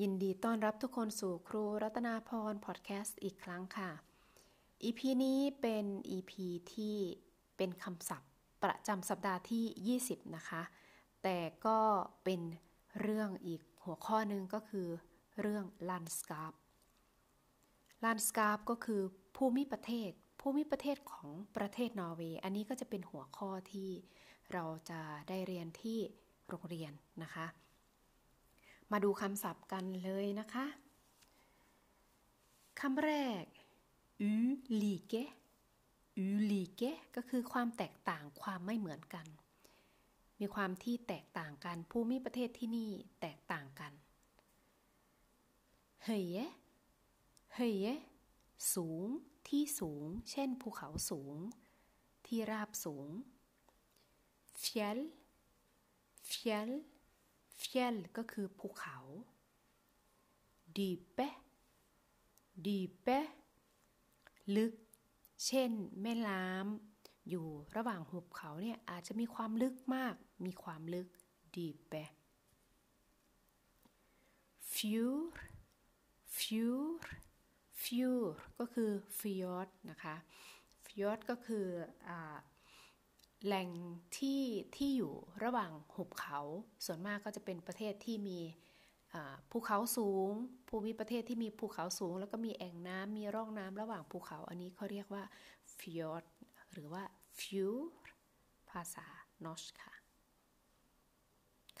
ยินดีต้อนรับทุกคนสู่ครูรัตนาพรพอดแคสต์อีกครั้งค่ะ EP นี้เป็น EP ที่เป็นคำศัพท์ประจำสัปดาห์ที่ 20 นะคะ แต่ก็เป็นเรื่องอีกหัวข้อหนึ่งก็คือ เรื่อง landscape landscape ก็คือภูมิประเทศ ภูมิประเทศของประเทศนอร์เวย์ อันนี้ก็จะเป็นหัวข้อที่เราจะได้เรียนที่โรงเรียนนะคะ มาดูคำศัพท์กันเลยนะคะคำแรก u like u like ก็คือความแตกต่างความไม่เหมือนกัน มีความที่แตกต่างกันภูมิประเทศที่นี่แตกต่างกันเฮยเฮยสูง ที่สูง เช่นภูเขาสูง ที่ราบสูง fjell fjell เฟียล ก็คือภูเขาดีเปดีเปลึก เช่น แม่น้ำอยู่ระหว่างหุบเขาเนี่ยอาจจะมีความลึกมาก มีความลึกดีเปฟิวฟิวฟิวก็คือฟิยอดนะคะฟิยอดก็คืออ แหล่งที่ที่อยู่ระหว่างหุบเขา ส่วนมากก็จะเป็นประเทศที่มีภูเขาสูง ภูมิประเทศที่มีภูเขาสูง แล้วก็มีแอ่งน้ำมีร่องน้ำระหว่างภูเขา อันนี้เขาเรียกว่าฟิยอดหรือว่าฟิวภาษานอชค่ะ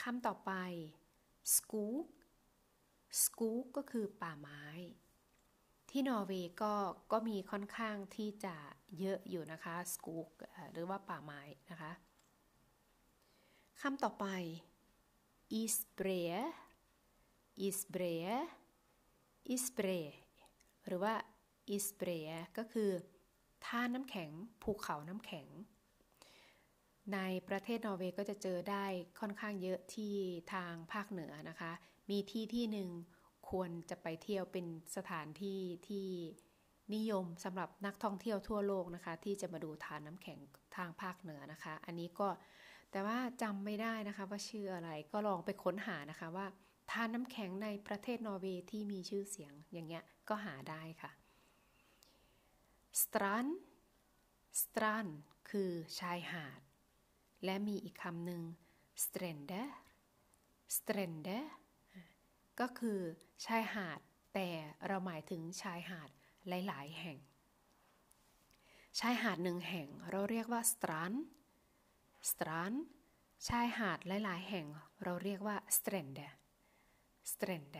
คำต่อไปสกู๊กสกู๊กก็คือป่าไม้ ที่นอร์เวย์ก็ก็มีค่อนข้างที่จะเยอะอยู่นะคะสกูกหรือว่าป่าไม้นะคะคำต่อไป i s b r e i s b r e i s b r e หรือว่า i s b r e ก็คือท่าน้ำแข็งภูเขาน้ำแข็ง ในประเทศนอร์เวย์ก็จะเจอได้ค่อนข้างเยอะที่ทางภาคเหนือนะคะ มีที่ที่หนึ่ง ควรจะไปเที่ยวเป็นสถานที่ที่นิยมสำหรับนักท่องเที่ยวทั่วโลกนะคะ ที่จะมาดูทานน้ำแข็งทางภาคเหนือนะคะ อันนี้ก็แต่ว่าจำไม่ได้นะคะว่าชื่ออะไรก็ลองไปค้นหานะคะว่าทานน้ำแข็งในประเทศนอร์เวย์ที่มีชื่อเสียงอย่างเงี้ยก็หาได้ค่ะstrand strand คือชายหาด และมีอีกคำหนึ่ง strender strender ก็คือชายหาด แต่เราหมายถึงชายหาดหลาย ๆ แห่ง ชายหาดหนึ่งแห่งเราเรียกว่า strand strand ชายหาดหลาย ๆ แห่งเราเรียกว่า strender strender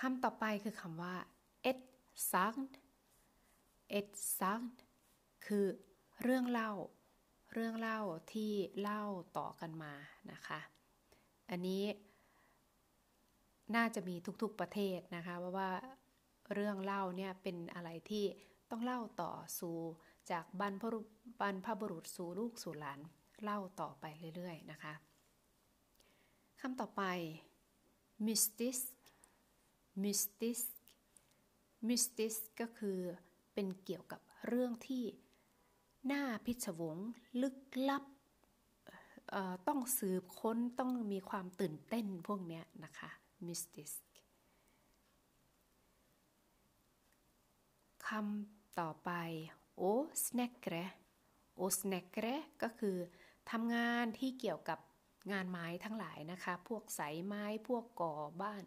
คำต่อไปคือคำว่า et sagn et sagn คือเรื่องเล่า เรื่องเล่าที่เล่าต่อกันมานะคะ อันนี้น่าจะมีทุกๆประเทศนะคะเพราะว่าเรื่องเล่าเนี่ยเป็นอะไรที่ต้องเล่าต่อสู่จากบรรพบรรพบุรุษสู่ลูกสู่หลานเล่าต่อไปเรื่อยๆนะคะคำต่อไป mystic mystic mystic ก็คือเป็นเกี่ยวกับเรื่องที่น่าพิศวงลึกลับ ต้องสืบค้นต้องมีความตื่นเต้นพวกนี้นะคะ mystic คำต่อไปโอสเนกเรโอสเนกเรก็คือทำงานที่เกี่ยวกับงานไม้ทั้งหลายนะคะ พวกสายไม้พวกก่อบ้าน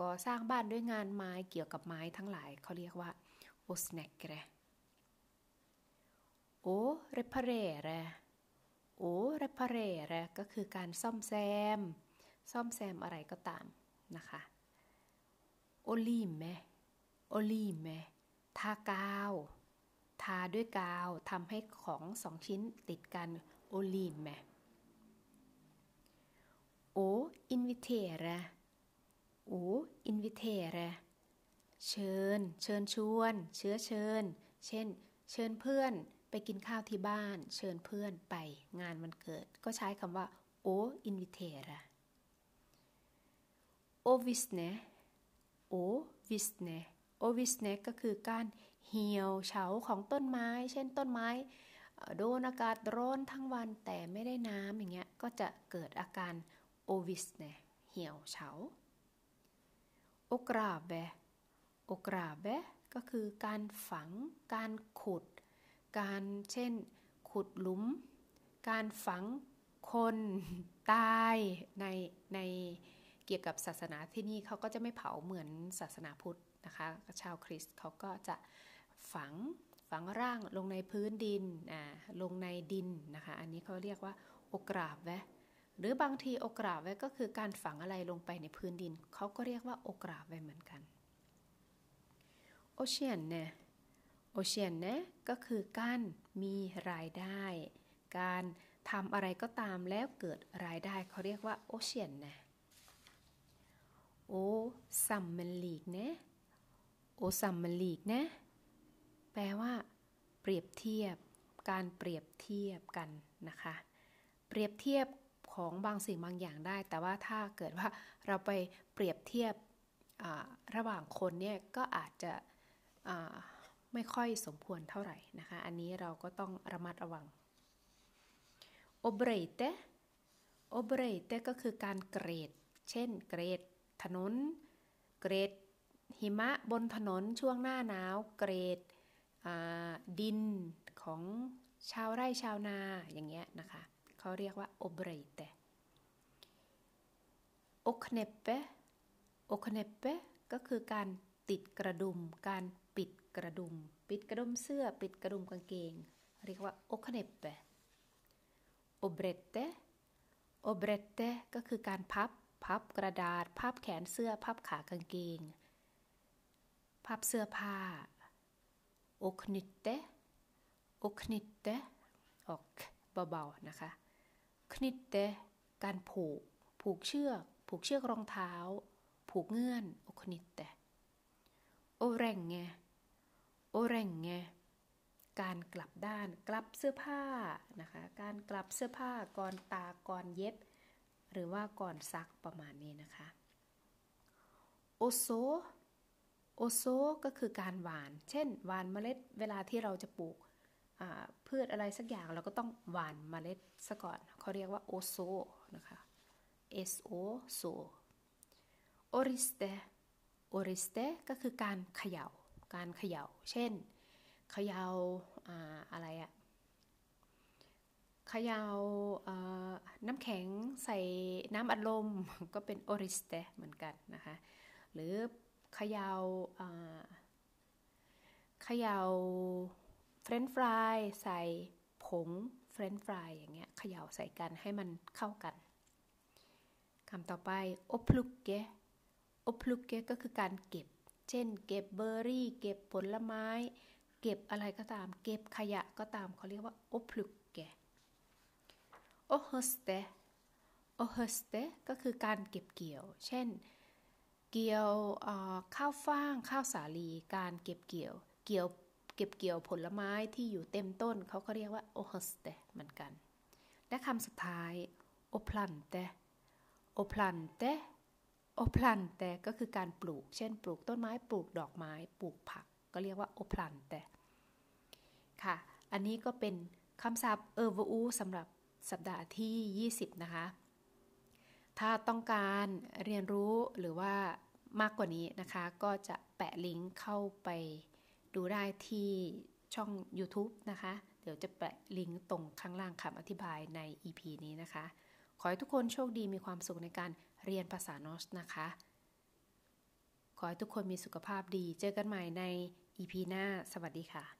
ก่อสร้างบ้านด้วยงานไม้เกี่ยวกับไม้ทั้งหลายเขาเรียกว่าโอสเนกเรโอเรพเรเร โอ้เรพาเรรก็คือการซ่อมแซม ซ่อมแซมอะไรก็ตามนะคะโอลีมแมโอลีมแมทากาว ทาด้วยกาวทำให้ของสองชิ้นติดกัน å lime å invitere å invitere เชิญ เชิญชวน เชื้อเชิญ เช่น เชิญเพื่อน กินข้าวที่บ้าน เชิญเพื่อนไปงานวันเกิด ก็ใช้คำว่า å invitere å visne å visne å visne ก็คือการเหี่ยวเฉาของต้นไม้ เช่นต้นไม้โดนอากาศร้อนทั้งวันแต่ไม่ได้น้ำอย่างเงี้ยก็จะเกิดอาการ å visne เหี่ยวเฉา å grave å grave ก็คือการฝังการขุด การเช่น ขุดหลุม การฝังคนตายในในเกี่ยวกับศาสนาที่นี่เขาก็จะไม่เผาเหมือนศาสนาพุทธนะคะชาวคริสต์เขาก็จะฝังฝังร่างลงในพื้นดินอ่าลงในดินนะคะ อันนี้เขาเรียกว่าโอกราบแวะหรือบางทีโอกราบแวะก็คือการฝังอะไรลงไปในพื้นดิน เขาก็เรียกว่าโอกราบแวะเหมือนกัน โอเชียนเนี่ย โอเชียนเนี่ยก็คือการมีรายได้ การทำอะไรก็ตามแล้วเกิดรายได้เขาเรียกว่าโอเชียนนี่ยโอซัมมันลีกเนี่ยโอซัมมันลีกนี่ยแปลว่า เปรียบเทียบ การเปรียบเทียบกันนะคะ เปรียบเทียบของบางสิ่งบางอย่างได้ แต่ว่าถ้าเกิดว่าเราไปเปรียบเทียบระหว่างคนเนี่ยก็อาจจะ ไม่ค่อยสมควรเท่าไหร่นะคะ อันนี้เราก็ต้องระมัดระวังโอเบรเตโอเบรเตก็คือการเกรด เช่น เกรด ถนน เกรด หิมะบนถนนช่วงหน้าหนาว เกรดดินของชาวไร่ชาวนาอย่างเงี้ยนะคะเขาเรียกว่าโอเบรเตå kneppe å kneppe ก็คือการ ติดกระดุม การปิดกระดุม ปิดกระดุมเสื้อ ปิดกระดุมกางเกง เรียกว่า å kneppe å brette å brette ก็คือการพับ พับกระดาษ พับแขนเสื้อ พับขากางเกง พับเสื้อผ้า å knytte å knytte ออกเบาๆนะคะคนิตเตการผูก ผูกเชือก ผูกเชือกรองเท้า ผูกเงื่อนโอคนิตเต โอแรงไงโอแรงไงการกลับด้านกลับเสื้อผ้านะคะ การกลับเสื้อผ้าก่อนตาก่อนเย็บ หรือว่าก่อนซักประมาณนี้นะคะโอโซโอโซก็คือการหวาน เช่นหวานเมล็ดเวลาที่เราจะปลูกพืชอะไรสักอย่างเราก็ต้องหว่านเมล็ดซะก่อนเขาเรียกว่า å så นะคะ S O โซโอริสเต โอริสเตก็คือการเขยา่า การเขยา่า เช่น เขยา่าอะไรอะเขยา่าน้ำแข็งใส่น้ำอัดลมก็เป็น å riste เหมือนกันนะคะ หรือเขยา่าเขย่า french fries ใส่ผง french fries อย่างเงี้ยเขย่าใส่กันให้มันเข้ากันคำต่อไป å plukke å plukke ก็คือการเก็บ เช่น เก็บเบอร์รี่ เก็บผลไม้ เก็บอะไรก็ตาม เก็บขยะก็ตามเขาเรียกว่า å plukke å høste å høsteก็คือการเก็บเกี่ยว เช่น เกี่ยวข้าวฟ่าง ข้าวสาลี การเก็บเกี่ยว เกี่ยวเก็บเกี่ยวผลไม้ที่อยู่เต็มต้นเขาก็เรียกว่าโอฮัสเตเหมือนกัน และคำสุดท้ายโอพลันเตโอพลันเต โอพลันเตก็คือการปลูก เช่น ปลูกต้นไม้ปลูกดอกไม้ ปลูกผัก ก็เรียกว่าโอพลันเตค่ะ อันนี้ก็เป็นคำศัพท์เออวูสำหรับสัปดาห์ที่ 20 นะคะ ถ้าต้องการเรียนรู้หรือว่ามากกว่านี้นะคะ ก็จะแปะลิงก์เข้าไปดูได้ที่ช่อง YouTube นะคะ เดี๋ยวจะแปะลิงก์ตรงข้างล่างคำอธิบายใน EP นี้นะคะ ขอให้ทุกคนโชคดีมีความสุขในการเรียนภาษานอสนะคะ ขอให้ทุกคนมีสุขภาพดี เจอกันใหม่ใน EP หน้า สวัสดีค่ะ